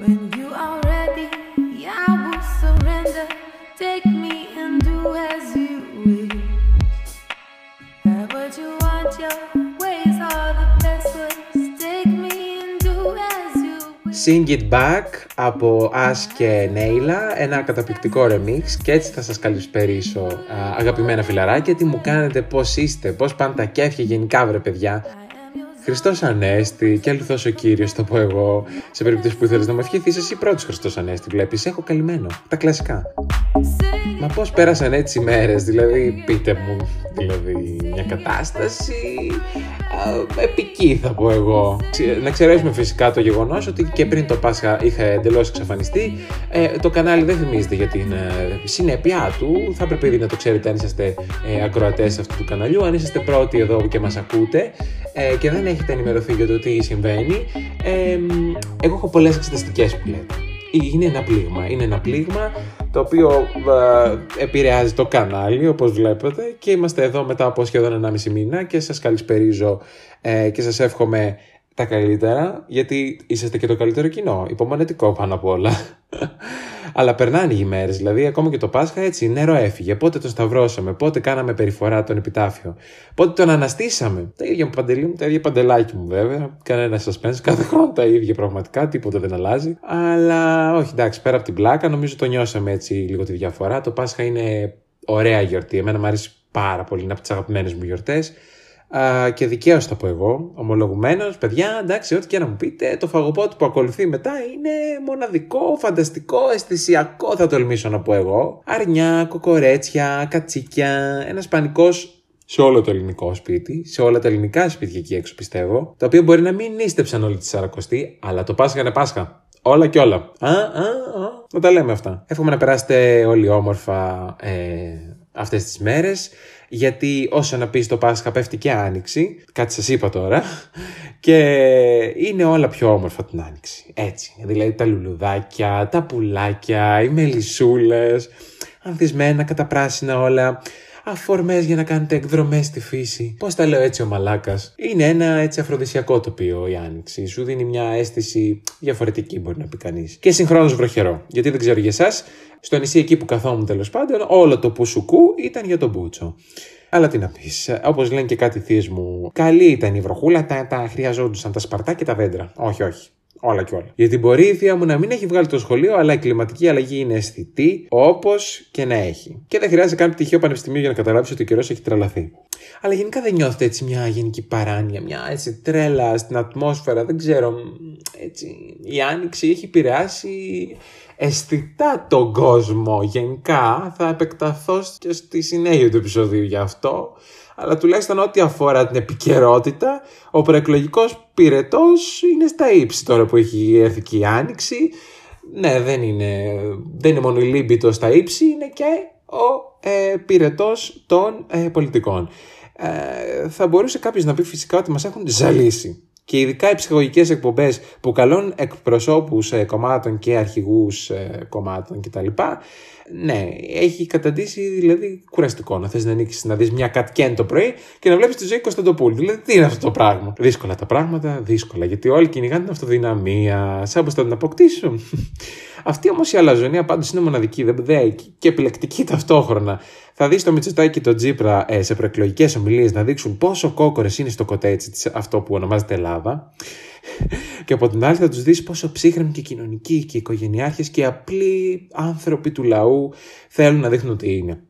When you are ready, I will surrender. Take me and do as you wish. Have what you want, your ways are the best ways. Take me and do as you wish. Sing It Back από As και Νέιλα, ένα καταπληκτικό remix και έτσι θα σας καλησπερίσω α, αγαπημένα φιλαράκια, τι μου κάνετε, πώς είστε, πώς πάνε τα κέφια γενικά βρε παιδιά. I am your Χριστός Ανέστη και αληθώς ο Κύριος το πω εγώ σε περίπτωση που ήθελες να μου ευχηθείς εσύ πρώτος Χριστός Ανέστη βλέπεις έχω καλυμμένο τα κλασικά sing. Μα πώς πέρασαν έτσι οι μέρες, δηλαδή πείτε μου, δηλαδή μια κατάσταση α, επική θα πω εγώ. Ξε- Να εξαιρέσουμε φυσικά το γεγονός ότι και πριν το Πάσχα είχα εντελώς εξαφανιστεί, ε, το κανάλι δεν θυμίζεται για την ε, συνέπειά του, θα έπρεπε ήδη να το ξέρετε αν είσαστε ε, ακροατές αυτού του καναλιού, αν είσαστε πρώτοι εδώ και μας ακούτε ε, και δεν έχετε ενημερωθεί για το τι συμβαίνει, ε, μ, εγώ έχω πολλές εξεταστικές που λέτε. Είναι ένα πλήγμα, είναι ένα πλήγμα το οποίο ε, επηρεάζει το κανάλι όπως βλέπετε και είμαστε εδώ μετά από σχεδόν 1,5 μήνα και σας καλησπερίζω ε, και σας εύχομαι τα καλύτερα γιατί είσαστε και το καλύτερο κοινό, υπομονετικό πάνω απ' όλα. Αλλά περνάνε οι μέρες, δηλαδή ακόμα και το Πάσχα έτσι νερό έφυγε. Πότε τον σταυρώσαμε, πότε κάναμε περιφορά τον επιτάφιο, πότε τον αναστήσαμε. Τα ίδια μου παντελή μου, τα ίδια παντελάκι μου βέβαια. Κανένα suspense, κάθε χρόνο τα ίδια πραγματικά, τίποτα δεν αλλάζει. Αλλά όχι, εντάξει, πέρα από την πλάκα, νομίζω το νιώσαμε έτσι λίγο τη διαφορά. Το Πάσχα είναι ωραία γιορτή. Εμένα μου αρέσει πάρα πολύ, είναι από τις αγαπημένες μου γιορτές. Α, και δικαίως θα πω εγώ, ομολογουμένως, παιδιά, εντάξει, ό,τι και να μου πείτε, το φαγοπότη που ακολουθεί μετά είναι μοναδικό, φανταστικό, αισθησιακό, θα τολμήσω να πω εγώ. Αρνιά, κοκορέτσια, κατσίκια, ένας πανικός σε όλο το ελληνικό σπίτι, σε όλα τα ελληνικά σπίτια εκεί έξω πιστεύω, τα οποία μπορεί να μην νίστεψαν όλη τη Σαρακοστή, αλλά το Πάσχα είναι Πάσχα. Όλα και όλα. Α, α, α. Να τα λέμε αυτά. Εύχομαι να περάσετε όλοι όμορφα ε, αυτές τις μέρες γιατί όσο να πεις το Πάσχα πέφτει και Άνοιξη, κάτι σας είπα τώρα, και είναι όλα πιο όμορφα την Άνοιξη. Έτσι, δηλαδή τα λουλουδάκια, τα πουλάκια, οι μελισσούλες, ανθισμένα καταπράσινα όλα, αφορμές για να κάνετε εκδρομές στη φύση. Πώς τα λέω έτσι ο μαλάκας. Είναι ένα έτσι αφροδισιακό τοπίο η Άνοιξη. Σου δίνει μια αίσθηση διαφορετική μπορεί να πει κανείς. Και συγχρόνως βροχερό. Γιατί δεν ξέρω για εσάς, στο νησί εκεί που καθόμουν τέλος πάντων, όλο το πουσουκού ήταν για τον Μπούτσο. Αλλά τι να πεις, όπως λένε και κάτι θείες μου, καλή ήταν η βροχούλα, τα, τα χρειαζόντουσαν τα σπαρτά και τα δέντρα. Όχι, όχι. Όλα και όλα. Γιατί μπορεί η θεία μου να μην έχει βγάλει το σχολείο, αλλά η κλιματική αλλαγή είναι αισθητή, όπως και να έχει. Και δεν χρειάζεται καν πτυχίο πανεπιστημίου για να καταλάβεις ότι ο καιρός έχει τρελαθεί. Αλλά γενικά δεν νιώθετε έτσι μια γενική παράνοια, μια έτσι τρέλα στην ατμόσφαιρα, δεν ξέρω. μ, Έτσι, η άνοιξη έχει επηρεάσει αισθητά τον κόσμο γενικά. Θα επεκταθώ και στη συνέχεια του επεισοδίου γι' αυτό. Αλλά τουλάχιστον ό,τι αφορά την επικαιρότητα, ο προεκλογικός πυρετός είναι στα ύψη τώρα που έχει έρθει και η άνοιξη. Ναι, δεν είναι, δεν είναι μόνο η Λίμπητο στα ύψη, είναι και ο ε, πυρετός των ε, πολιτικών. Ε, θα μπορούσε κάποιος να πει φυσικά ότι μας έχουν ζαλίσει. Και ειδικά οι ψυχολογικές εκπομπές που καλούν εκπροσώπους ε, κομμάτων και αρχηγούς ε, κομμάτων κτλ. Ναι, έχει καταντήσει δηλαδή κουραστικό να θες να ανοίξεις να δεις μια κατκέν το πρωί και να βλέπεις τη ζωή Κωνσταντοπούλου. Δηλαδή τι είναι αυτό το πράγμα; Δύσκολα τα πράγματα, δύσκολα. Γιατί όλοι κυνηγάνε την αυτοδυναμία. Σαν πως θα την αποκτήσουν. Αυτή όμως η αλαζονία πάντω είναι μοναδική δεν, δεν, και επιλεκτική ταυτόχρονα. Θα δεις το Μητσοτάκι και το Τζίπρα ε, σε προεκλογικές ομιλίες να δείξουν πόσο κόκορες είναι στο κοτέτσι της αυτό που ονομάζεται Ελλάδα. Και από την άλλη θα τους δεις πόσο ψύχρεμοι και κοινωνικοί και οικογενειάρχες και απλοί άνθρωποι του λαού θέλουν να δείχνουν ότι είναι.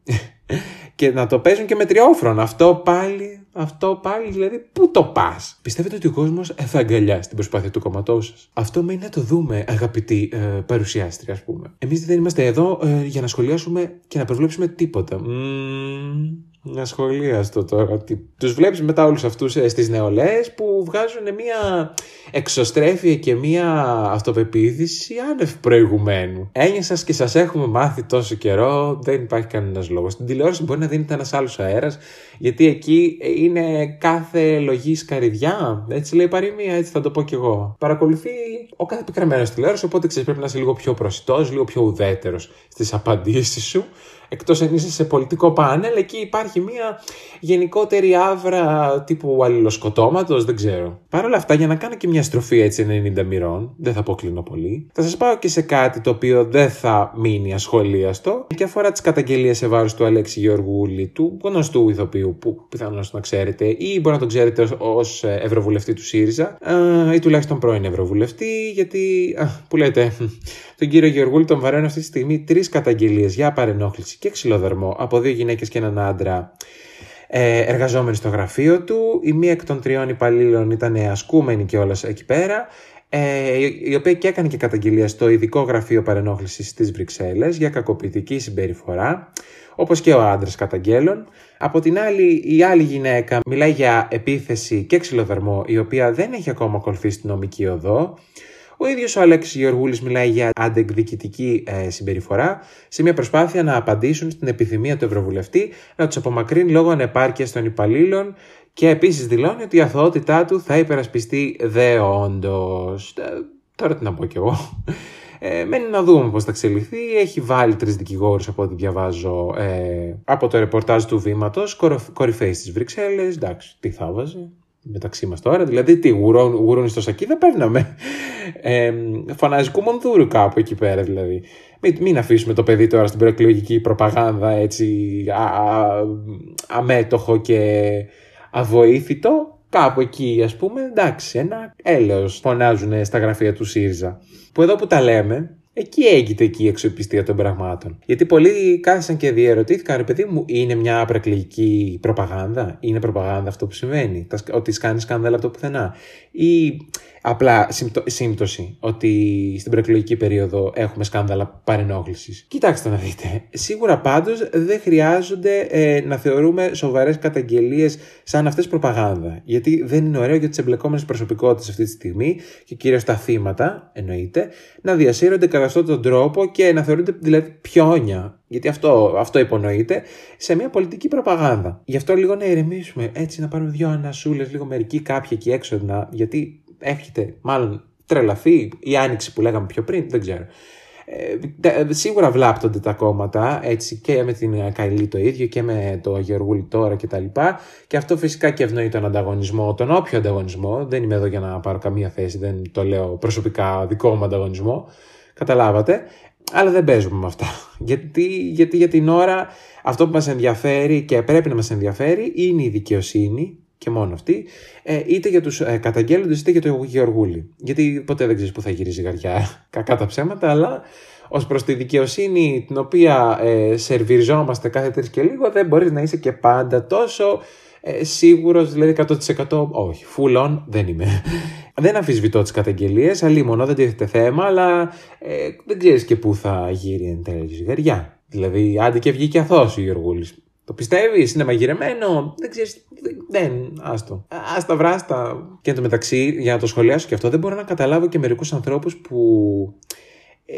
και να το παίζουν και με τριόφρονα. Αυτό πάλι, αυτό πάλι, δηλαδή, πού το πας; Πιστεύετε ότι ο κόσμος θα αγκαλιάσει την προσπάθεια του κόμματό σας; Αυτό μένει να το δούμε, αγαπητοί ε, παρουσιάστρια, ας πούμε. Εμείς δεν είμαστε εδώ ε, για να σχολιάσουμε και να προβλέψουμε τίποτα. Μμμ, να σχολίαστο τώρα. Τι... Τους βλέπεις μετά όλους αυτούς ε, στις νεολαίες που βγάζουν μια εξωστρέφεια και μια αυτοπεποίθηση άνευ προηγουμένου. Έννοια σας και σας έχουμε μάθει τόσο καιρό, δεν υπάρχει κανένας λόγος. Στην τηλεόραση μπορεί να δίνεται ένας άλλος αέρας, γιατί εκεί είναι κάθε λογής σκαριδιά. Έτσι λέει η παροιμία, έτσι θα το πω κι εγώ. Παρακολουθεί ο κάθε επικραμένο τηλεόρασης, οπότε ξέρεις πρέπει να είσαι λίγο πιο προσιτός, λίγο πιο ουδέτερος στις απαντήσεις σου. Εκτός αν είσαι σε πολιτικό πάνελ, εκεί υπάρχει μια γενικότερη άβρα τύπου αλληλοσκοτώματος, δεν ξέρω. Παρ' όλα αυτά, για να κάνω και μια στροφή έτσι 90 μοιρών, δεν θα αποκλίνω πολύ, θα σας πάω και σε κάτι το οποίο δεν θα μείνει ασχολίαστο και αφορά τις καταγγελίες σε βάρος του Αλέξη Γεωργούλη, του γνωστού ηθοποιού που πιθανώς να ξέρετε ή μπορεί να τον ξέρετε ως Ευρωβουλευτή του ΣΥΡΙΖΑ ή τουλάχιστον πρώην Ευρωβουλευτή, γιατί. Α, που λέτε, τον κύριο Γεωργούλη τον βαραίνουν αυτή τη στιγμή τρεις καταγγελίες για παρενόχληση και ξυλοδερμό από δύο γυναίκες και έναν άντρα ε, εργαζόμενοι στο γραφείο του. Η μία εκ των τριών υπαλλήλων ήταν ασκούμενη και όλας εκεί πέρα. Ε, η οποία και έκανε και καταγγελία στο ειδικό γραφείο παρενόχλησης στι Βρυξέλλες για κακοποιητική συμπεριφορά, όπως και ο άντρας καταγγέλων. Από την άλλη, η άλλη γυναίκα μιλάει για επίθεση και ξυλοδερμό, η οποία δεν έχει ακόμα ακολουθήσει την νομική οδό. Ο ίδιος ο Αλέξης Γεωργούλης μιλάει για αντεκδικητική ε, συμπεριφορά σε μια προσπάθεια να απαντήσουν στην επιθυμία του Ευρωβουλευτή να τους απομακρύνει λόγω ανεπάρκειας των υπαλλήλων και επίσης δηλώνει ότι η αθωότητά του θα υπερασπιστεί δέοντος. Ε, τώρα τι να πω κι εγώ. Ε, μένει να δούμε πώς θα εξελιχθεί. Έχει βάλει τρεις δικηγόρους από ό,τι διαβάζω ε, από το ρεπορτάζ του βήματος, κορυφαίοι στις Βρυξέλλες. Εντάξει, τι θα βάζει μεταξύ μας τώρα. Δηλαδή, τι, γουρούνι στο σακί δεν παίρναμε. Ε, φωνάζει κουμονδούρου κάπου εκεί πέρα δηλαδή. Μην, μην αφήσουμε το παιδί τώρα στην προεκλογική προπαγάνδα έτσι α, α, αμέτωχο και αβοήθητο. Κάπου εκεί ας πούμε, εντάξει, ένα έλεος φωνάζουν στα γραφεία του ΣΥΡΙΖΑ. Που εδώ που τα λέμε, Εκεί έγινε εκεί η αξιοπιστία των πραγμάτων. Γιατί πολλοί κάθισαν και διερωτήθηκαν, ρε παιδί μου, είναι μια απρακλητική προπαγάνδα, είναι προπαγάνδα αυτό που συμβαίνει, ότι κάνει σκάνδαλα από το πουθενά; Ή απλά σύμπτωση ότι στην προεκλογική περίοδο έχουμε σκάνδαλα παρενόχλησης. Κοιτάξτε να δείτε. Σίγουρα πάντως δεν χρειάζονται ε, να θεωρούμε σοβαρές καταγγελίες σαν αυτές προπαγάνδα. Γιατί δεν είναι ωραίο για τις εμπλεκόμενες προσωπικότητες αυτή τη στιγμή και κυρίως τα θύματα, εννοείται, να διασύρονται κατά αυτόν τον τρόπο και να θεωρούνται δηλαδή πιόνια. Γιατί αυτό, αυτό υπονοείται σε μια πολιτική προπαγάνδα. Γι' αυτό λίγο να ηρεμήσουμε, έτσι να πάρουμε δύο ανασούλες, λίγο μερικοί κάποιοι εκεί έξω, να, γιατί έχετε μάλλον τρελαθεί η άνοιξη που λέγαμε πιο πριν, δεν ξέρω. Ε, σίγουρα βλάπτονται τα κόμματα έτσι και με την Καηλή το ίδιο και με το Γεωργούλη τώρα και τα λοιπά. Και αυτό φυσικά και ευνοεί τον ανταγωνισμό, τον όποιο ανταγωνισμό. Δεν είμαι εδώ για να πάρω καμία θέση, δεν το λέω προσωπικά δικό μου ανταγωνισμό. Καταλάβατε, αλλά δεν παίζουμε με αυτά. Γιατί, γιατί για την ώρα αυτό που μας ενδιαφέρει και πρέπει να μας ενδιαφέρει είναι η δικαιοσύνη και μόνο αυτή, ε, είτε για τους ε, καταγγέλλοντες είτε για το Γεωργούλη. Γιατί ποτέ δεν ξέρεις που θα γυρίζει η γαριά. Κακά τα ψέματα, αλλά ως προς τη δικαιοσύνη την οποία ε, σερβιριζόμαστε κάθε τρεις και λίγο, δεν μπορείς να είσαι και πάντα τόσο ε, σίγουρος, δηλαδή 100% όχι. Full on δεν είμαι. δεν αμφισβητώ τις καταγγελίες, αλλήμον δεν τίθεται θέμα, αλλά ε, δεν ξέρεις και πού θα γύρει εν τέλει η ζυγαριά. Δηλαδή, άντε και βγήκε αθώος ο Γεωργούλης. Το πιστεύεις, είναι μαγειρεμένο, δεν ξέρεις. Δεν, άστο. Άστα βράστα. Και εν τω μεταξύ, για να το σχολιάσω και αυτό, δεν μπορώ να καταλάβω και μερικούς ανθρώπους που. Ε,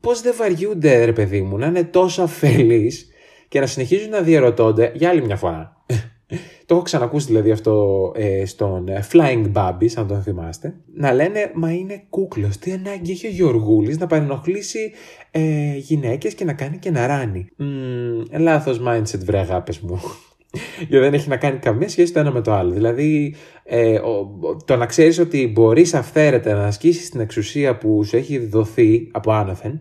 Πώς δεν βαριούνται, ρε παιδί μου, να είναι τόσο αφελείς και να συνεχίζουν να διαρωτώνται για άλλη μια φορά. Το έχω ξανακούσει δηλαδή αυτό ε, στον ε, Flying Babies, αν τον θυμάστε. Να λένε, μα είναι κούκλος, τι ανάγκη έχει ο Γιωργούλης να παρενοχλήσει ε, γυναίκες και να κάνει και να ράνει. Mm, λάθος mindset βρε αγάπες μου. Γιατί δεν έχει να κάνει καμία σχέση το ένα με το άλλο. Δηλαδή, ε, το να ξέρεις ότι μπορείς αυθαίρετα να ασκήσεις την εξουσία που σου έχει δοθεί από άνωθεν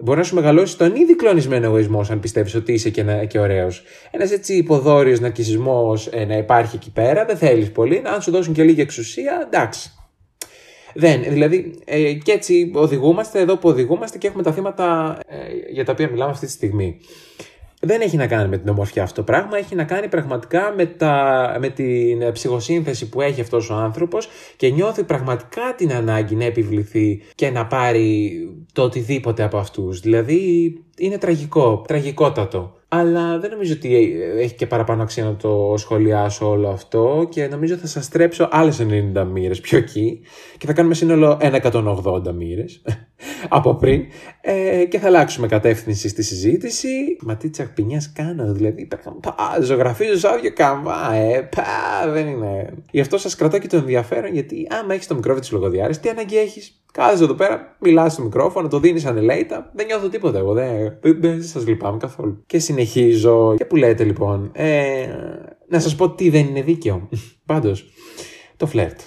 Μπορεί να σου μεγαλώσει τον ήδη κλονισμένο εγωισμό, αν πιστεύεις ότι είσαι και, και ωραίος. Ένας έτσι υποδόριο ναρκισμός ε, να υπάρχει εκεί πέρα, δεν θέλεις πολύ. Αν σου δώσουν και λίγη εξουσία, εντάξει. Δεν, δηλαδή, ε, και έτσι οδηγούμαστε εδώ που οδηγούμαστε και έχουμε τα θύματα ε, για τα οποία μιλάμε αυτή τη στιγμή δεν έχει να κάνει με την ομορφιά αυτό το πράγμα, έχει να κάνει πραγματικά με, τα, με την ψυχοσύνθεση που έχει αυτός ο άνθρωπος και νιώθει πραγματικά την ανάγκη να επιβληθεί και να πάρει το οτιδήποτε από αυτούς. Δηλαδή είναι τραγικό, τραγικότατο. Αλλά δεν νομίζω ότι έχει και παραπάνω αξία να το σχολιάσω όλο αυτό και νομίζω θα σας στρέψω άλλες 90 μοίρες πιο εκεί και θα κάνουμε σύνολο 180 μοίρες. από πριν ε, και θα αλλάξουμε κατεύθυνση στη συζήτηση. Μα τι τσακπινιάς κάνω, δηλαδή. Πα, ζωγραφίζω σαν άδειο καμβά, ε, πα, δεν είναι. Γι' αυτό σας κρατώ και το ενδιαφέρον, γιατί άμα έχεις το μικρόφωνο της λογοδιάρη, τι ανάγκη έχεις; Κάθεσαι εδώ πέρα, μιλάς στο μικρόφωνο, το δίνεις ανελέητα. Δεν νιώθω τίποτα εγώ. Δεν, δεν, δεν σας λυπάμαι καθόλου. Και συνεχίζω. Και που λέτε λοιπόν. Ε, να σας πω τι δεν είναι δίκαιο. Πάντως, το φλερτ.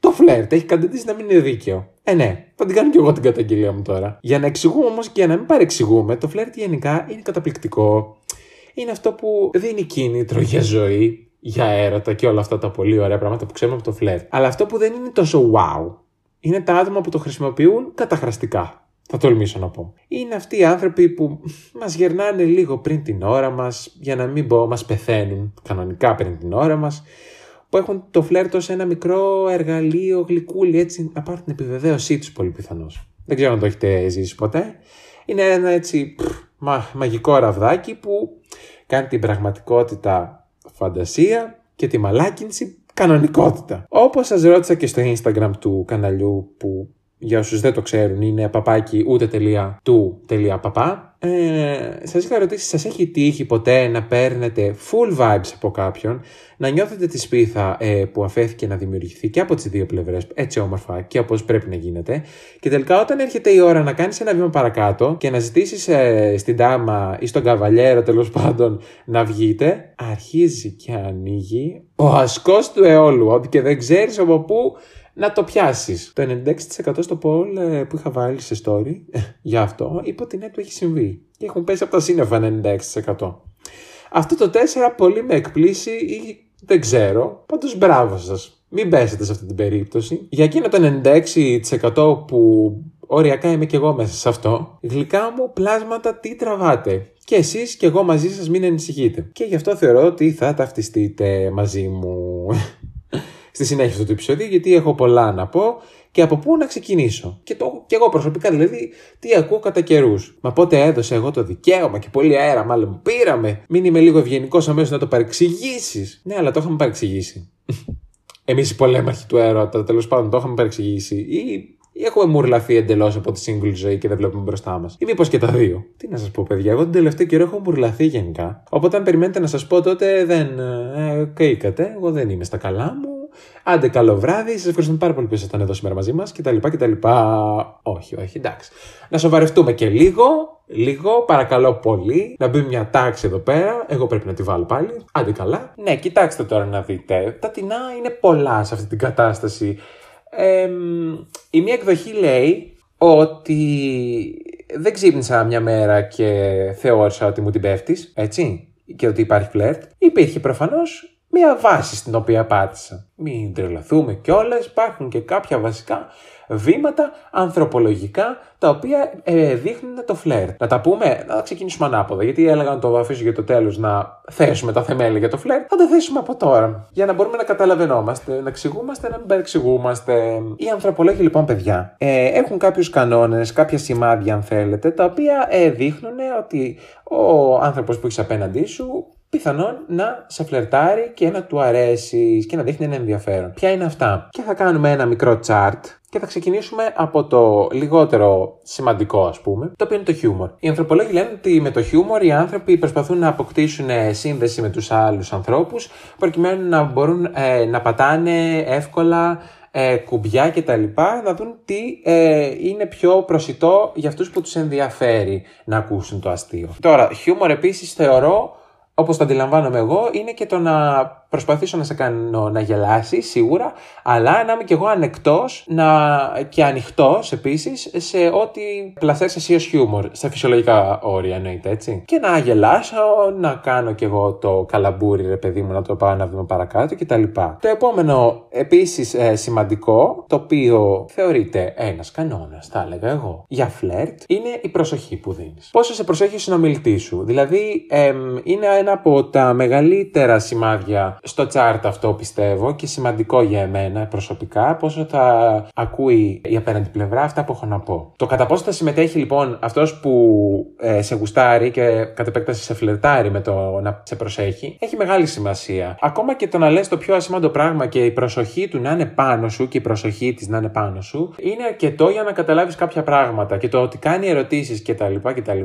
Το φλερτ έχει καταντήσει να μην είναι δίκαιο. Ε, ναι, θα την κάνω κι εγώ την καταγγελία μου τώρα. Για να εξηγούμε όμως και για να μην παρεξηγούμε, το φλερτ γενικά είναι καταπληκτικό. Είναι αυτό που δίνει κίνητρο για ζωή, για έρωτα και όλα αυτά τα πολύ ωραία πράγματα που ξέρουμε από το φλερτ. Αλλά αυτό που δεν είναι τόσο wow είναι τα άτομα που το χρησιμοποιούν καταχραστικά. Θα τολμήσω να πω. Είναι αυτοί οι άνθρωποι που μας γερνάνε λίγο πριν την ώρα μας, για να μην πω, μας πεθαίνουν κανονικά πριν την ώρα μας, που έχουν το φλερτ σε ένα μικρό εργαλείο γλυκούλι, έτσι να πάρουν την επιβεβαίωσή τους πολύ πιθανώς. Δεν ξέρω αν το έχετε ζήσει ποτέ. Είναι ένα έτσι μα, μαγικό ραβδάκι που κάνει την πραγματικότητα φαντασία και τη μαλάκινση κανονικότητα. Όπως σας ρώτησα και στο Instagram του καναλιού που για όσους δεν το ξέρουν είναι παπάκι ούτε τελεία του τελεία παπά. Ε, σας είχα ρωτήσει, σας έχει τύχει ποτέ να παίρνετε full vibes από κάποιον, να νιώθετε τη σπίθα ε, που αφέθηκε να δημιουργηθεί και από τις δύο πλευρές, έτσι όμορφα και όπως πρέπει να γίνεται και τελικά όταν έρχεται η ώρα να κάνεις ένα βήμα παρακάτω και να ζητήσεις ε, στην τάμα ή στον καβαλιέρο τέλος πάντων να βγείτε, αρχίζει και ανοίγει ο ασκός του αιώλου, ότι και δεν ξέρεις από πού να το πιάσεις. Το 96% στο poll ε, που είχα βάλει σε story για αυτό είπε ότι ναι, του έχει συμβεί. Και έχουν πέσει από τα σύννεφα 96%. Αυτό το 4 πολύ με εκπλήσει ή δεν ξέρω. Πάντως μπράβο σας. Μην πέσετε σε αυτή την περίπτωση. Για εκείνο το 96% που οριακά είμαι και εγώ μέσα σε αυτό, γλυκά μου πλάσματα τι τραβάτε. Και εσείς και εγώ μαζί σας μην ανησυχείτε. Και γι' αυτό θεωρώ ότι θα ταυτιστείτε μαζί μου στη συνέχεια του επεισόδου, γιατί έχω πολλά να πω και από πού να ξεκινήσω. Και, το, και εγώ προσωπικά δηλαδή, τι ακούω κατά καιρούς. Μα πότε έδωσε εγώ το δικαίωμα και πολύ αέρα, μάλλον πήραμε. Μην είμαι λίγο ευγενικός αμέσως να το παρεξηγήσεις. Ναι, αλλά το είχαμε παρεξηγήσει. Εμείς οι πολέμαρχοι του έρωτα, τέλος πάντων, το είχαμε παρεξηγήσει. Ή ή έχουμε μουρλαθεί εντελώς από τη single ζωή και δεν βλέπουμε μπροστά μας. Ή μήπως και τα δύο. Τι να σας πω, παιδιά, εγώ τον τελευταίο καιρό έχω μουρλαθεί γενικά. Οπότε αν περιμένετε να σας πω τότε δεν. Ε, καίκατε. Εγώ δεν είμαι στα καλά μου. Άντε, καλό βράδυ. Σας ευχαριστούμε πάρα πολύ που ήσασταν εδώ σήμερα μαζί μας κτλ. κτλ. Όχι, όχι, εντάξει. Να σοβαρευτούμε και λίγο. Λίγο, παρακαλώ πολύ, να μπει μια τάξη εδώ πέρα. Εγώ πρέπει να τη βάλω πάλι. Άντε καλά. Ναι, κοιτάξτε τώρα να δείτε. Τα τεινά είναι πολλά σε αυτή την κατάσταση. Ε, η μία εκδοχή λέει ότι δεν ξύπνησα μια μέρα και θεώρησα ότι μου την πέφτεις, έτσι, και ότι υπάρχει φλερτ. Υπήρχε προφανώς μια βάση στην οποία πάτησα. Μην τρελαθούμε κιόλας, υπάρχουν και κάποια βασικά βήματα ανθρωπολογικά τα οποία ε, δείχνουν το φλερτ. Να τα πούμε, να ξεκινήσουμε ανάποδα. Γιατί έλεγα να το αφήσω για το τέλος να θέσουμε τα θεμέλια για το φλερτ. Θα το θέσουμε από τώρα. Για να μπορούμε να καταλαβαίνόμαστε, να εξηγούμαστε, να μην παρεξηγούμαστε. Οι ανθρωπολόγοι λοιπόν, παιδιά, ε, έχουν κάποιους κανόνες, κάποια σημάδια, αν θέλετε, τα οποία ε, δείχνουν ότι ο άνθρωπος που έχεις απέναντί σου πιθανόν να σε φλερτάρει και να του αρέσει και να δείχνει ένα ενδιαφέρον. Ποια είναι αυτά; Και θα κάνουμε ένα μικρό chart και θα ξεκινήσουμε από το λιγότερο σημαντικό, ας πούμε, το οποίο είναι το χιούμορ. Οι ανθρωπολόγοι λένε ότι με το χιούμορ οι άνθρωποι προσπαθούν να αποκτήσουν σύνδεση με τους άλλους ανθρώπους, προκειμένου να μπορούν ε, να πατάνε εύκολα ε, κουμπιά και τα λοιπά, να δουν τι ε, είναι πιο προσιτό για αυτούς που τους ενδιαφέρει να ακούσουν το αστείο. Τώρα, χιούμορ επίσης θεωρώ όπως το αντιλαμβάνομαι εγώ, είναι και το να προσπαθήσω να σε κάνω να γελάσεις, σίγουρα, αλλά να είμαι κι εγώ ανεκτός και ανοιχτός επίσης σε ό,τι πλασέρει εσύ ως χιούμορ, στα φυσιολογικά όρια εννοείται έτσι. Και να γελάσω, να κάνω κι εγώ το καλαμπούρι, ρε παιδί μου, να το πάω ένα βήμα παρακάτω κτλ. Το επόμενο επίσης ε, σημαντικό, το οποίο θεωρείται ένας κανόνας, θα έλεγα εγώ, για φλερτ, είναι η προσοχή που δίνεις. Πόσο σε προσέχει ο συνομιλητής σου. Δηλαδή, είναι ένα από τα μεγαλύτερα σημάδια στο chart αυτό πιστεύω και σημαντικό για εμένα προσωπικά πόσο θα ακούει η απέναντι πλευρά αυτά που έχω να πω. Το κατά πόσο θα συμμετέχει λοιπόν αυτός που ε, σε γουστάρει και κατ' επέκταση σε φλερτάρει με το να σε προσέχει έχει μεγάλη σημασία. Ακόμα και το να λες το πιο ασήμαντο πράγμα και η προσοχή του να είναι πάνω σου και η προσοχή της να είναι πάνω σου είναι αρκετό για να καταλάβεις κάποια πράγματα και το ότι κάνει ερωτήσεις κτλ. κτλ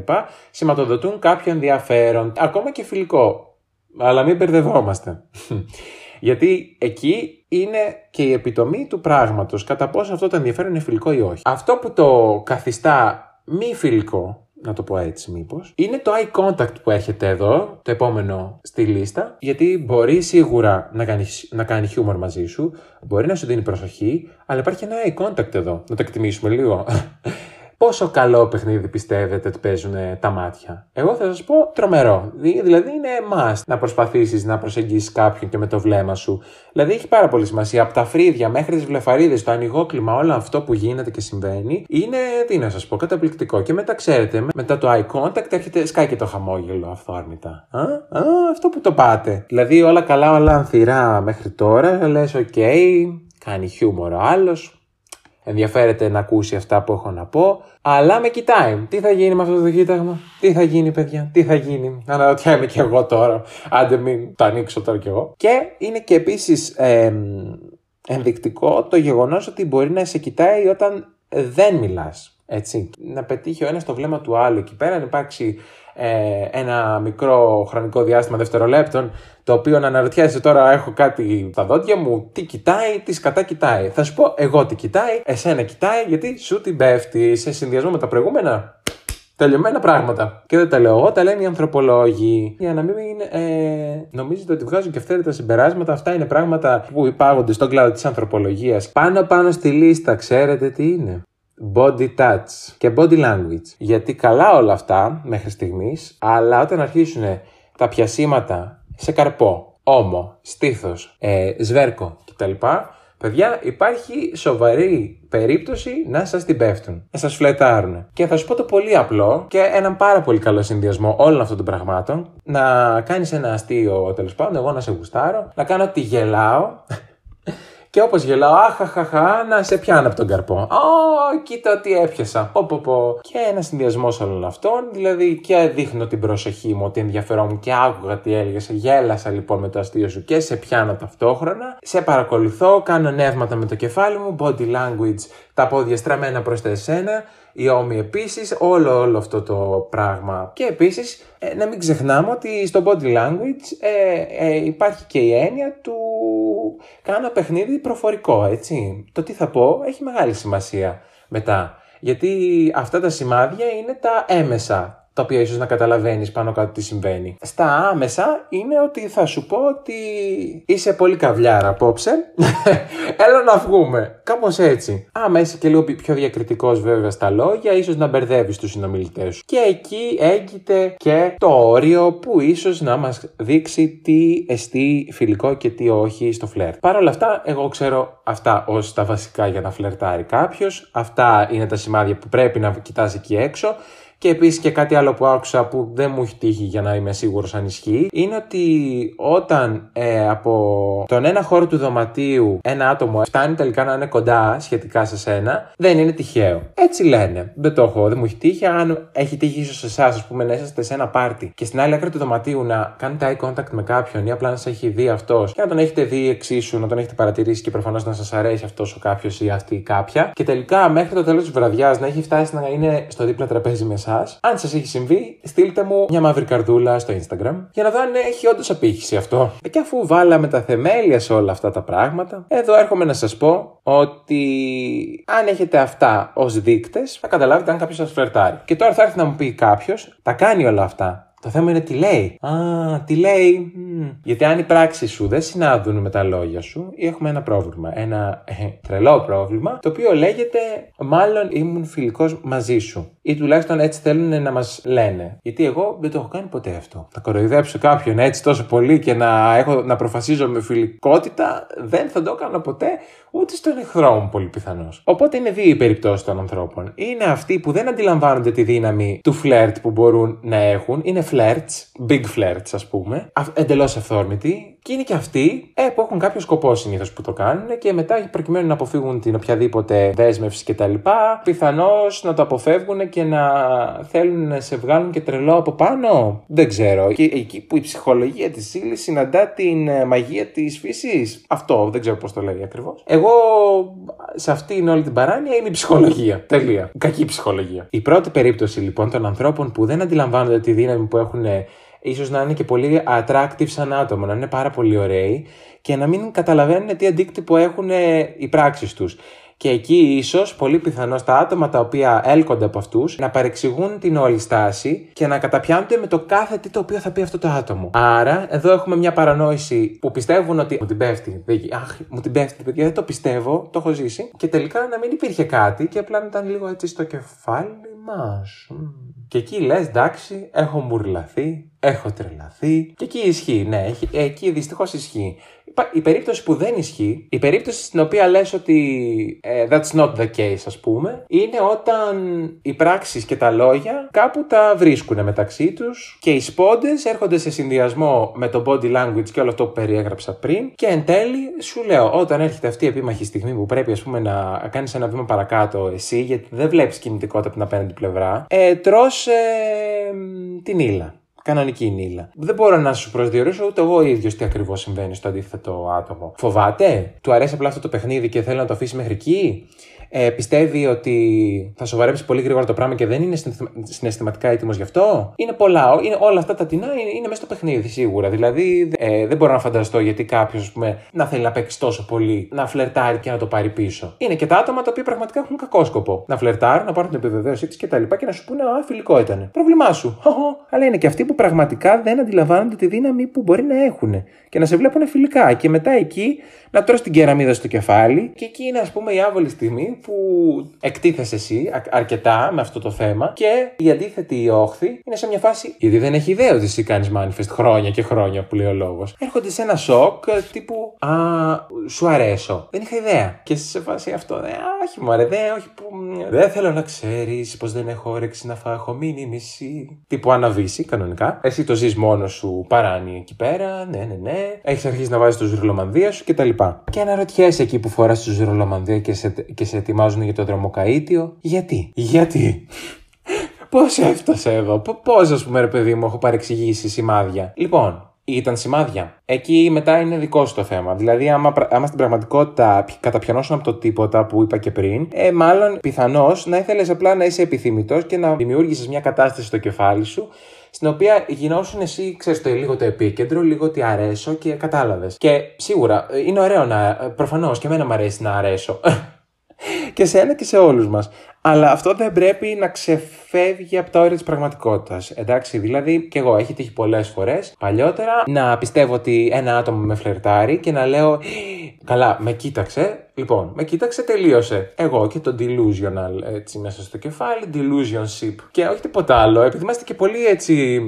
σηματοδοτούν κάποιο ενδιαφέρον, ακόμα και φιλικό. Αλλά μην μπερδευόμαστε. Γιατί εκεί είναι και η επιτομή του πράγματος, κατά πόσο αυτό το ενδιαφέρον είναι φιλικό ή όχι. Αυτό που το καθιστά μη φιλικό, να το πω έτσι μήπως, είναι το eye contact που έρχεται εδώ, το επόμενο στη λίστα, γιατί μπορεί σίγουρα να κάνεις, να κάνει χιούμορ μαζί σου, μπορεί να σου δίνει προσοχή, αλλά υπάρχει ένα eye contact εδώ. Να το εκτιμήσουμε λίγο. Πόσο καλό παιχνίδι πιστεύετε ότι παίζουν τα μάτια; Εγώ θα σας πω τρομερό. Δηλαδή είναι must να προσπαθήσεις να προσεγγίσεις κάποιον και με το βλέμμα σου. Δηλαδή έχει πάρα πολύ σημασία. Από τα φρύδια μέχρι τις βλεφαρίδες, το ανοιγόκλημα, όλο αυτό που γίνεται και συμβαίνει είναι, τι να σας πω, καταπληκτικό. Και μετά ξέρετε, μετά το eye contact έρχεται, σκάει και το χαμόγελο αυθόρμητα. Α, α, αυτό που το πάτε. Δηλαδή όλα καλά, όλα ανθηρά μέχρι τώρα. Λες, οκ, κάνει χιούμορ ο άλλος, ενδιαφέρεται να ακούσει αυτά που έχω να πω, αλλά με κοιτάει. Τι θα γίνει με αυτό το κοίταγμα, τι θα γίνει, παιδιά, τι θα γίνει; Αναρωτιέμαι κι εγώ τώρα. Άντε, μην το ανοίξω τώρα κι εγώ. Και είναι και επίσης ε, ενδεικτικό το γεγονός ότι μπορεί να σε κοιτάει όταν δεν μιλάς. Έτσι. Να πετύχει ο ένας το βλέμμα του άλλου εκεί πέρα, να υπάρξει ε, ένα μικρό χρονικό διάστημα δευτερολέπτων, το οποίο να αναρωτιέσαι τώρα έχω κάτι στα δόντια μου, τι κοιτάει, τις σκατά κοιτάει. Θα σου πω εγώ τι κοιτάει, εσένα κοιτάει, γιατί σου την πέφτει σε συνδυασμό με τα προηγούμενα. Τελειωμένα πράγματα. Και δεν τα λέω εγώ, τα λένε οι ανθρωπολόγοι. Για να μην ε, νομίζετε ότι βγάζουν και αυθαίρετα συμπεράσματα, αυτά είναι πράγματα που υπάγονται στον κλάδο της ανθρωπολογίας. Πάνω πάνω στη λίστα, ξέρετε τι είναι body touch και body language. Γιατί καλά όλα αυτά μέχρι στιγμής, αλλά όταν αρχίσουν τα πιασίματα σε καρπό, ώμο, στήθος, ε, σβέρκο κτλ. Παιδιά, υπάρχει σοβαρή περίπτωση να σας την πέφτουν, να σας φλετάρουν. Και θα σου πω το πολύ απλό και έναν πάρα πολύ καλό συνδυασμό όλων αυτών των πραγμάτων. Να κάνεις ένα αστείο τέλος πάντων, εγώ να σε γουστάρω, να κάνω ότι γελάω και όπως γελάω, αχαχαχα, να σε πιάνω από τον καρπό. Α, κοίτα τι έπιασα. Πω, πω, πω. Και ένα συνδυασμό όλων αυτών, δηλαδή και δείχνω την προσοχή μου, ότι ενδιαφερόμουν και άκουγα τι έλεγες. Γέλασα λοιπόν με το αστείο σου και σε πιάνω ταυτόχρονα. Σε παρακολουθώ, κάνω νεύματα με το κεφάλι μου, body language, τα πόδια στραμμένα προς τα εσένα οι ώμοι επίσης, όλο, όλο αυτό το πράγμα. Και επίσης, ε, να μην ξεχνάμε ότι στο body language ε, ε, υπάρχει και η έννοια του κάνω παιχνίδι προφορικό, έτσι. Το τι θα πω έχει μεγάλη σημασία μετά. Γιατί αυτά τα σημάδια είναι τα έμεσα τα οποία ίσως να καταλαβαίνεις πάνω κάτω τι συμβαίνει. Στα άμεσα είναι ότι θα σου πω ότι είσαι πολύ καβλιάρα απόψε. Έλα να βγούμε. Κάπως έτσι. Άμα είσαι και λίγο πιο διακριτικός βέβαια στα λόγια, ίσως να μπερδεύεις τους συνομιλητές σου. Και εκεί έγκυται και το όριο που ίσως να μας δείξει τι εστί φιλικό και τι όχι στο φλερτ. Παρ' όλα αυτά, εγώ ξέρω αυτά ως τα βασικά για να φλερτάρει κάποιος. Αυτά είναι τα σημάδια που πρέπει να κοιτάς εκεί έξω. Και επίσης και κάτι άλλο που άκουσα που δεν μου έχει τύχει για να είμαι σίγουρος αν ισχύει, είναι ότι όταν ε, από τον ένα χώρο του δωματίου ένα άτομο φτάνει τελικά να είναι κοντά σχετικά σε σένα, δεν είναι τυχαίο. Έτσι λένε. Δεν το έχω, δεν μου έχει τύχει. Αν έχει τύχει ίσως σε εσάς, ας πούμε, να είσαστε σε ένα πάρτι και στην άλλη άκρη του δωματίου να κάνετε eye contact με κάποιον ή απλά να σα έχει δει αυτός και να τον έχετε δει εξίσου, να τον έχετε παρατηρήσει και προφανώς να σας αρέσει αυτός ο κάποιος ή αυτή η κάποια. Και τελικά μέχρι το τέλος της βραδιάς να έχει φτάσει να είναι στο δίπλα τραπέζι με εσάς αν σας έχει συμβεί, στείλτε μου μια μαύρη καρδούλα στο Instagram για να δω αν έχει όντως απήχηση αυτό. Και αφού βάλαμε τα θεμέλια σε όλα αυτά τα πράγματα, εδώ έρχομαι να σας πω ότι αν έχετε αυτά ως δείκτες, θα καταλάβετε αν κάποιος σας φλερτάρει. Και τώρα θα έρθει να μου πει κάποιος, τα κάνει όλα αυτά. Το θέμα είναι τι λέει. Α, τι λέει. Γιατί αν οι πράξεις σου δεν συνάδουν με τα λόγια σου, ή έχουμε ένα πρόβλημα. Ένα ε, τρελό πρόβλημα, το οποίο λέγεται Μάλλον ήμουν φιλικός μαζί σου. Ή τουλάχιστον έτσι θέλουν να μας λένε. Γιατί εγώ δεν το έχω κάνει ποτέ αυτό. Θα κοροϊδέψω κάποιον έτσι τόσο πολύ και να, έχω, να προφασίζω με φιλικότητα, δεν θα το έκανα ποτέ ούτε στον εχθρό μου πολύ πιθανώς. Οπότε είναι δύο οι περιπτώσεις των ανθρώπων. Είναι αυτοί που δεν αντιλαμβάνονται τη δύναμη του φλερτ που μπορούν να έχουν. Είναι flirts, big flirts ας πούμε, εντελώς αυθόρμητοι, Και είναι και αυτοί ε, που έχουν κάποιο σκοπό συνήθως που το κάνουν και μετά προκειμένου να αποφύγουν την οποιαδήποτε δέσμευση κτλ. Πιθανώς να το αποφεύγουν και να θέλουν να σε βγάλουν και τρελό από πάνω. Δεν ξέρω. Και εκεί που η ψυχολογία της ύλη συναντά την ε, μαγεία της φύσης. Αυτό δεν ξέρω πώς το λέει ακριβώς. Εγώ σε αυτήν όλη την παράνοια είναι η ψυχολογία. Τελεία. Κακή ψυχολογία. Η πρώτη περίπτωση λοιπόν των ανθρώπων που δεν αντιλαμβάνονται τη δύναμη που έχουν ίσως να είναι και πολύ attractive σαν άτομο, να είναι πάρα πολύ ωραίοι και να μην καταλαβαίνουν τι αντίκτυπο έχουν οι πράξεις τους. Και εκεί ίσως, πολύ πιθανό, τα άτομα τα οποία έλκονται από αυτούς να παρεξηγούν την όλη στάση και να καταπιάνονται με το κάθε τι το οποίο θα πει αυτό το άτομο. Άρα, εδώ έχουμε μια παρανόηση που πιστεύουν ότι μου την πέφτει. Αχ, μου την πέφτει, παιδιά, δεν το πιστεύω, το έχω ζήσει. Και τελικά να μην υπήρχε κάτι και απλά να ήταν λίγο έτσι στο κεφάλι μας. Και εκεί λες, εντάξει, έχω μουρλαθεί, έχω τρελαθεί. Και εκεί ισχύει, ναι, εκεί δυστυχώς ισχύει. Η περίπτωση που δεν ισχύει, η περίπτωση στην οποία λες ότι ε, that's not the case ας πούμε, είναι όταν οι πράξεις και τα λόγια κάπου τα βρίσκουν μεταξύ τους και οι σπόντες έρχονται σε συνδυασμό με το body language και όλο αυτό που περιέγραψα πριν και εν τέλει σου λέω όταν έρχεται αυτή η επίμαχη στιγμή που πρέπει ας πούμε να κάνεις ένα βήμα παρακάτω εσύ γιατί δεν βλέπεις κινητικότητα από την απέναντι πλευρά, ε, τρως ε, την ύλα. Κανονική νύλα. Δεν μπορώ να σου προσδιορίσω ούτε εγώ ίδιος τι ακριβώς συμβαίνει στο αντίθετο άτομο. Φοβάται, του αρέσει απλά αυτό το παιχνίδι και θέλει να το αφήσει μέχρι εκεί; Ε, πιστεύει ότι θα σοβαρέψει πολύ γρήγορα το πράγμα και δεν είναι συναισθηματικά έτοιμος γι' αυτό; Είναι πολλά. Είναι, όλα αυτά τα τεινά είναι, είναι μέσα στο παιχνίδι σίγουρα. Δηλαδή ε, δεν μπορώ να φανταστώ γιατί κάποιος να θέλει να παίξει τόσο πολύ, να φλερτάρει και να το πάρει πίσω. Είναι και τα άτομα τα οποία πραγματικά έχουν κακό σκοπό. Να φλερτάρουν, να πάρουν την επιβεβαίωσή τη κτλ. Και, και να σου πούνε Α, φιλικό ήταν. Πρόβλημά σου. Αλλά είναι και αυτοί που πραγματικά δεν αντιλαμβάνονται τη δύναμη που μπορεί να έχουν και να σε βλέπουν φιλικά. Και μετά εκεί να τρώσει την κεραμίδα στο κεφάλι και εκεί είναι ας πούμε η άβολη στιγμή που εκτίθεσαι εσύ αρκετά με αυτό το θέμα και η αντίθετη η όχθη είναι σε μια φάση γιατί δεν έχει ιδέα ότι εσύ κάνεις manifest χρόνια και χρόνια που λέει ο λόγος. Έρχονται σε ένα σοκ ε, τύπου Α, σου αρέσω. Δεν είχα ιδέα. Και σε φάση αυτό, ε, όχι μου αρέσει, όχι που. Δεν θέλω να ξέρεις πως δεν έχω όρεξη να φάω, έχω μείνει μισή. Τύπου αναβήσει κανονικά. Εσύ το ζεις μόνος σου παράνει εκεί πέρα, ναι, ναι, ναι. Έχεις αρχίσει να βάζεις το ζουρλομανδία σου κτλ. Και αναρωτιέσαι εκεί που φοράς το ζουρλομανδία και σε, και σε ετοιμάζουν για το δρομοκαίτιο. Γιατί, γιατί; Πώς έφτασε εδώ, πώς ας πούμε ρε παιδί μου έχω παρεξηγήσει σημάδια; Λοιπόν, ήταν σημάδια. Εκεί μετά είναι δικό σου το θέμα. Δηλαδή, άμα, άμα στην πραγματικότητα καταπιανώσουν από το τίποτα που είπα και πριν, ε, μάλλον πιθανώς να ήθελες απλά να είσαι επιθυμητός και να δημιούργησες μια κατάσταση στο κεφάλι σου στην οποία γινόσουν εσύ, ξέρεις το λίγο το επίκεντρο, λίγο τι αρέσω και κατάλαβες. Και σίγουρα ε, είναι ωραίο να. Ε, Προφανώς και εμένα μου αρέσει να αρέσω. και σε ένα και σε όλους μας. Αλλά αυτό δεν πρέπει να ξεφεύγει από τα όρια της πραγματικότητας. Εντάξει, δηλαδή και εγώ έχει τύχει πολλές φορές παλιότερα να πιστεύω ότι ένα άτομο με φλερτάρει και να λέω Καλά, με κοίταξε. Λοιπόν, με κοίταξε, τελείωσε. Εγώ και το delusional έτσι μέσα στο κεφάλι, delusionship. Και όχι τίποτα άλλο, επειδή είμαστε και πολύ έτσι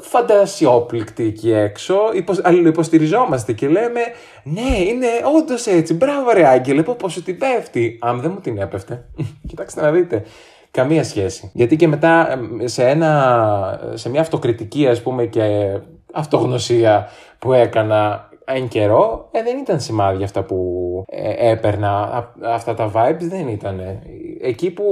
φαντασιόπληκτοι εκεί έξω, υπο, αλληλοϊποστηριζόμαστε και λέμε Ναι, είναι όντως έτσι. Μπράβο, ρε Άγγελε, πω πόσο την πέφτει. Αν δεν μου την έπεφτε. Κοιτάξτε να δείτε. Καμία σχέση. Γιατί και μετά σε, ένα, σε μια αυτοκριτική ας πούμε και αυτογνωσία που έκανα εν καιρό, ε, δεν ήταν σημάδια αυτά που ε, έπαιρνα. Αυτά τα vibes δεν ήταν. Εκεί που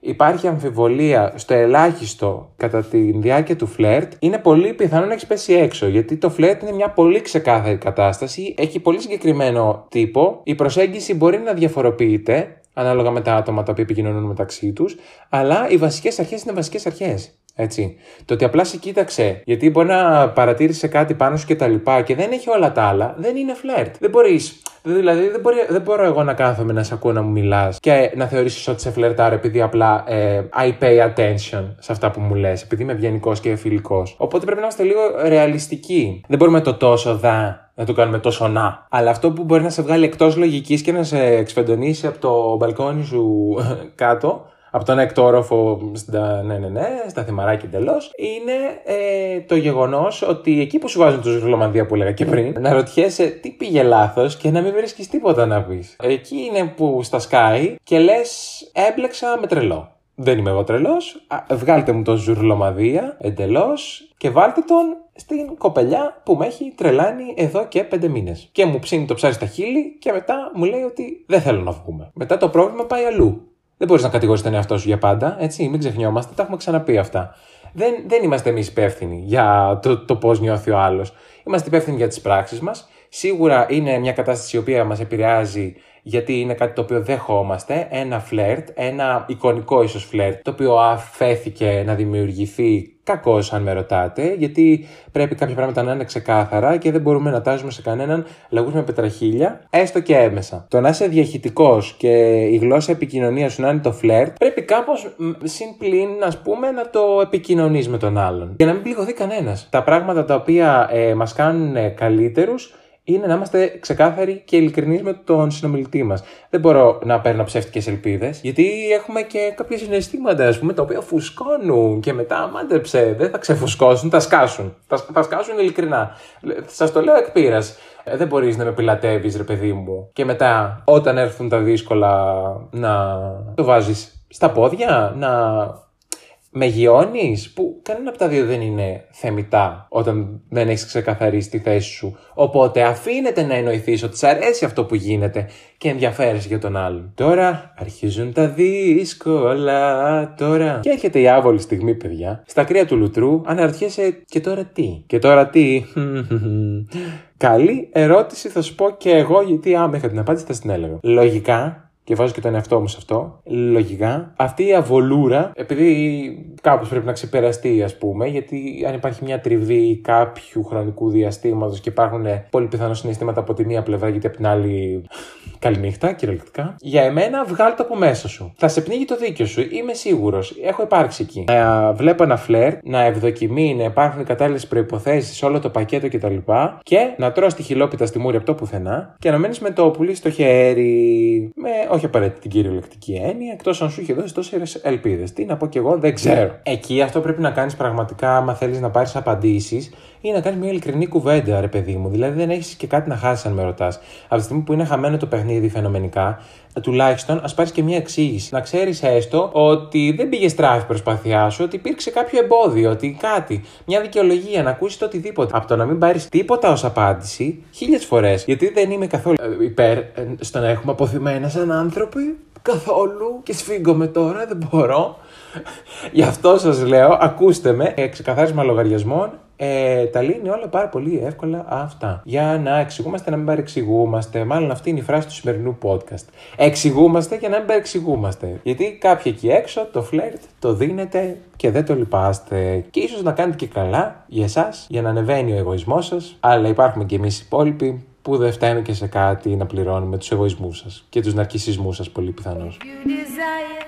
υπάρχει αμφιβολία στο ελάχιστο κατά τη διάρκεια του φλερτ, είναι πολύ πιθανό να έχεις πέσει έξω. Γιατί το φλερτ είναι μια πολύ ξεκάθαρη κατάσταση, έχει πολύ συγκεκριμένο τύπο. Η προσέγγιση μπορεί να διαφοροποιείται ανάλογα με τα άτομα τα οποία επικοινωνούν μεταξύ τους, αλλά οι βασικές αρχές είναι βασικές αρχές. Έτσι. Το ότι απλά σε κοίταξε, γιατί μπορεί να παρατήρησε κάτι πάνω σου και τα λοιπά και δεν έχει όλα τα άλλα, δεν είναι φλερτ. Δεν μπορείς. Δηλαδή, δεν, μπορεί, δεν μπορώ εγώ να κάθομαι να σε ακούω να μου μιλάς και να θεωρήσεις ότι σε φλερτάρω επειδή απλά ε, I pay attention σε αυτά που μου λες, επειδή είμαι ευγενικός και φιλικός. Οπότε πρέπει να είμαστε λίγο ρεαλιστικοί. Δεν μπορούμε το τόσο δα να το κάνουμε τόσο να. Αλλά αυτό που μπορεί να σε βγάλει εκτός λογικής και να σε εξφεντονίσει από το μπαλκόνι σου κάτω από τον έκτο όροφο στα, ναι, ναι, ναι, στα θυμαράκια εντελώς, είναι ε, το γεγονός ότι εκεί που σου βάζουν τους ρολομανδία που έλεγα και πριν, να ρωτιέσαι τι πήγε λάθος και να μην βρίσκεις τίποτα να πεις. Εκεί είναι που στα σκάει και λες έμπλεξα με τρελό. δεν είμαι εγώ τρελός. Βγάλτε μου τον ζουρλομαδία εντελώς και βάλτε τον στην κοπελιά που με έχει τρελάνει εδώ και πέντε μήνες. Και μου ψήνει το ψάρι στα χείλη και μετά μου λέει ότι δεν θέλω να βγούμε. Μετά το πρόβλημα πάει αλλού. Δεν μπορείς να κατηγορήσει τον εαυτό σου για πάντα, έτσι. Μην ξεχνιόμαστε, τα έχουμε ξαναπεί αυτά. Δεν, δεν είμαστε εμείς υπεύθυνοι για το, το πώς νιώθει ο άλλος. Είμαστε υπεύθυνοι για τις πράξεις μας. Σίγουρα είναι μια κατάσταση η οποία μας επηρεάζει γιατί είναι κάτι το οποίο δεχόμαστε, ένα φλερτ, ένα εικονικό ίσως φλερτ, το οποίο αφέθηκε να δημιουργηθεί κακό αν με ρωτάτε, γιατί πρέπει κάποια πράγματα να είναι ξεκάθαρα και δεν μπορούμε να τάζουμε σε κανέναν λαγούς με πετραχίλια, έστω και έμεσα. Το να είσαι διαχειτικός και η γλώσσα επικοινωνίας σου να είναι το φλερτ, πρέπει κάπως συν πλήν, ας πούμε, να το επικοινωνείς με τον άλλον. Για να μην πληγωθεί κανένας. Τα πράγματα τα οποία ε, μας κάνουν καλύτερους είναι να είμαστε ξεκάθαροι και ειλικρινείς με τον συνομιλητή μας. Δεν μπορώ να παίρνω ψεύτικες ελπίδες, γιατί έχουμε και κάποια συναισθήματα, ας πούμε, τα οποία φουσκώνουν και μετά μάντεψε. Δεν θα ξεφουσκώσουν, θα σκάσουν. Θα, θα σκάσουν ειλικρινά. Σας το λέω εκ πείρας. Ε, δεν μπορείς να με πιλατεύει, ρε παιδί μου, και μετά, όταν έρθουν τα δύσκολα, να το βάζεις στα πόδια, να με γιώνεις, που κανένα από τα δύο δεν είναι θεμητά όταν δεν έχεις ξεκαθαρίσει τη θέση σου. Οπότε αφήνεται να εννοηθείς ότι σ' αρέσει αυτό που γίνεται και ενδιαφέρεσαι για τον άλλον. Τώρα αρχίζουν τα δύσκολα. Τώρα. Και έρχεται η άβολη στιγμή, παιδιά. Στα κρύα του λουτρού αναρωτιέσαι και τώρα τι; Και τώρα τι; Καλή ερώτηση θα σου πω και εγώ γιατί άμα είχα την απάντηση θα την έλεγα. Λογικά και βάζω και τον εαυτό μου σε αυτό, λογικά, αυτή η αβολούρα, επειδή κάπως πρέπει να ξεπεραστεί, ας πούμε, γιατί αν υπάρχει μια τριβή κάποιου χρονικού διαστήματος και υπάρχουν πολύ πιθανό συναισθήματα από τη μία πλευρά, γιατί από την άλλη. Καληνύχτα, κυριολεκτικά. Για εμένα, βγάλει το από μέσα σου. Θα σε πνίγει το δίκιο σου, είμαι σίγουρος. Έχω υπάρξει εκεί. Να βλέπω ένα φλερ, να ευδοκιμεί, να υπάρχουν οι κατάλληλες προποθέσει, όλο το πακέτο κτλ. Και να τρώω στη χιλόπιτα στη μούρη από το πουθενά και να μένεις με το πουλί στο χέρι. Με όχι απαραίτητα την κυριολεκτική έννοια, εκτός αν σου είχε δώσει τόσες ελπίδες. Τι να πω κι εγώ, δεν ξέρω. Εκεί αυτό πρέπει να κάνεις πραγματικά, άμα θέλεις να πάρεις απαντήσεις, ή να κάνεις μια ειλικρινή κουβέντα, ρε παιδί μου. Δηλαδή δεν έχεις και κάτι να χάσεις, αν με ρωτάς. Από τη στιγμή που είναι χαμένο το παιχνίδι φαινομενικά, τουλάχιστον ας πάρεις και μια εξήγηση. Να ξέρεις έστω ότι δεν πήγε στράφη η προσπάθειά σου, ότι υπήρξε κάποιο εμπόδιο, ότι κάτι, μια δικαιολογία, να ακούσεις το οτιδήποτε. Από το να μην πάρεις τίποτα ως απάντηση, χίλιες φορές. Γιατί δεν είμαι καθόλου ε, υπέρ ε, στο να έχουμε αποθυμένα σαν άνθρωποι. Καθόλου. Και σφίγγομαι τώρα, δεν μπορώ. Γι' αυτό σας λέω, ακούστε με. Ξεκαθάρισμα λογαριασμών ε, τα λύνει όλα πάρα πολύ εύκολα αυτά. Για να εξηγούμαστε, να μην παρεξηγούμαστε. Μάλλον αυτή είναι η φράση του σημερινού podcast. Εξηγούμαστε για να μην παρεξηγούμαστε. Γιατί κάποιοι εκεί έξω το φλερτ το δίνετε και δεν το λυπάστε. Και ίσως να κάνετε και καλά για εσάς, για να ανεβαίνει ο εγωισμός σας. Αλλά υπάρχουμε και εμείς οι υπόλοιποι που δεν φταίνουν και σε κάτι να πληρώνουμε τους εγωισμούς σας και τους ναρκισισμούς σας πολύ πιθανώς.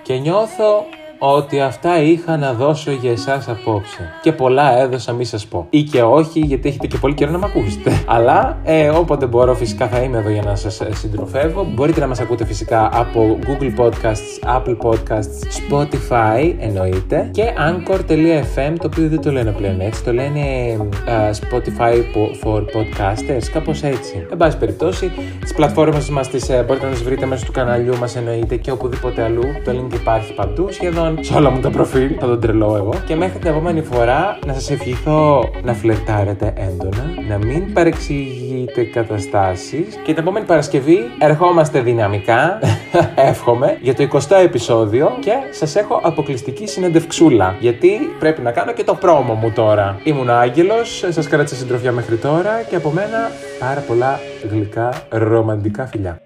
Και νιώθω ότι αυτά είχα να δώσω για εσάς απόψε. Και πολλά έδωσα, μη σας πω. Ή και όχι, γιατί έχετε και πολύ καιρό να με ακούσετε. Αλλά ε, όποτε μπορώ, φυσικά θα είμαι εδώ για να σας ε, συντροφεύω. Μπορείτε να μας ακούτε φυσικά από Google Podcasts, Apple Podcasts, Spotify εννοείται και Anchor.fm, το οποίο δεν το λένε πλέον έτσι. Το λένε uh, Spotify for Podcasters, κάπως έτσι. Εν πάση περιπτώσει, τις πλατφόρμες μας τις uh, μπορείτε να τις βρείτε μέσω του καναλιού μας εννοείται και οπουδήποτε αλλού. Το link υπάρχει παντού σχεδόν σε όλα μου τα προφίλ. Θα τον τρελώ εγώ. Και μέχρι την επόμενη φορά να σας ευχηθώ να φλερτάρετε έντονα, να μην παρεξηγείτε καταστάσεις. Και την επόμενη Παρασκευή ερχόμαστε δυναμικά, εύχομαι, για το 20ο επεισόδιο και σας έχω αποκλειστική συνεντευξούλα. Γιατί πρέπει να κάνω και το πρόμο μου τώρα. Ήμουν Άγγελος, σας κράτησα συντροφιά μέχρι τώρα και από μένα πάρα πολλά γλυκά ρομαντικά φιλιά.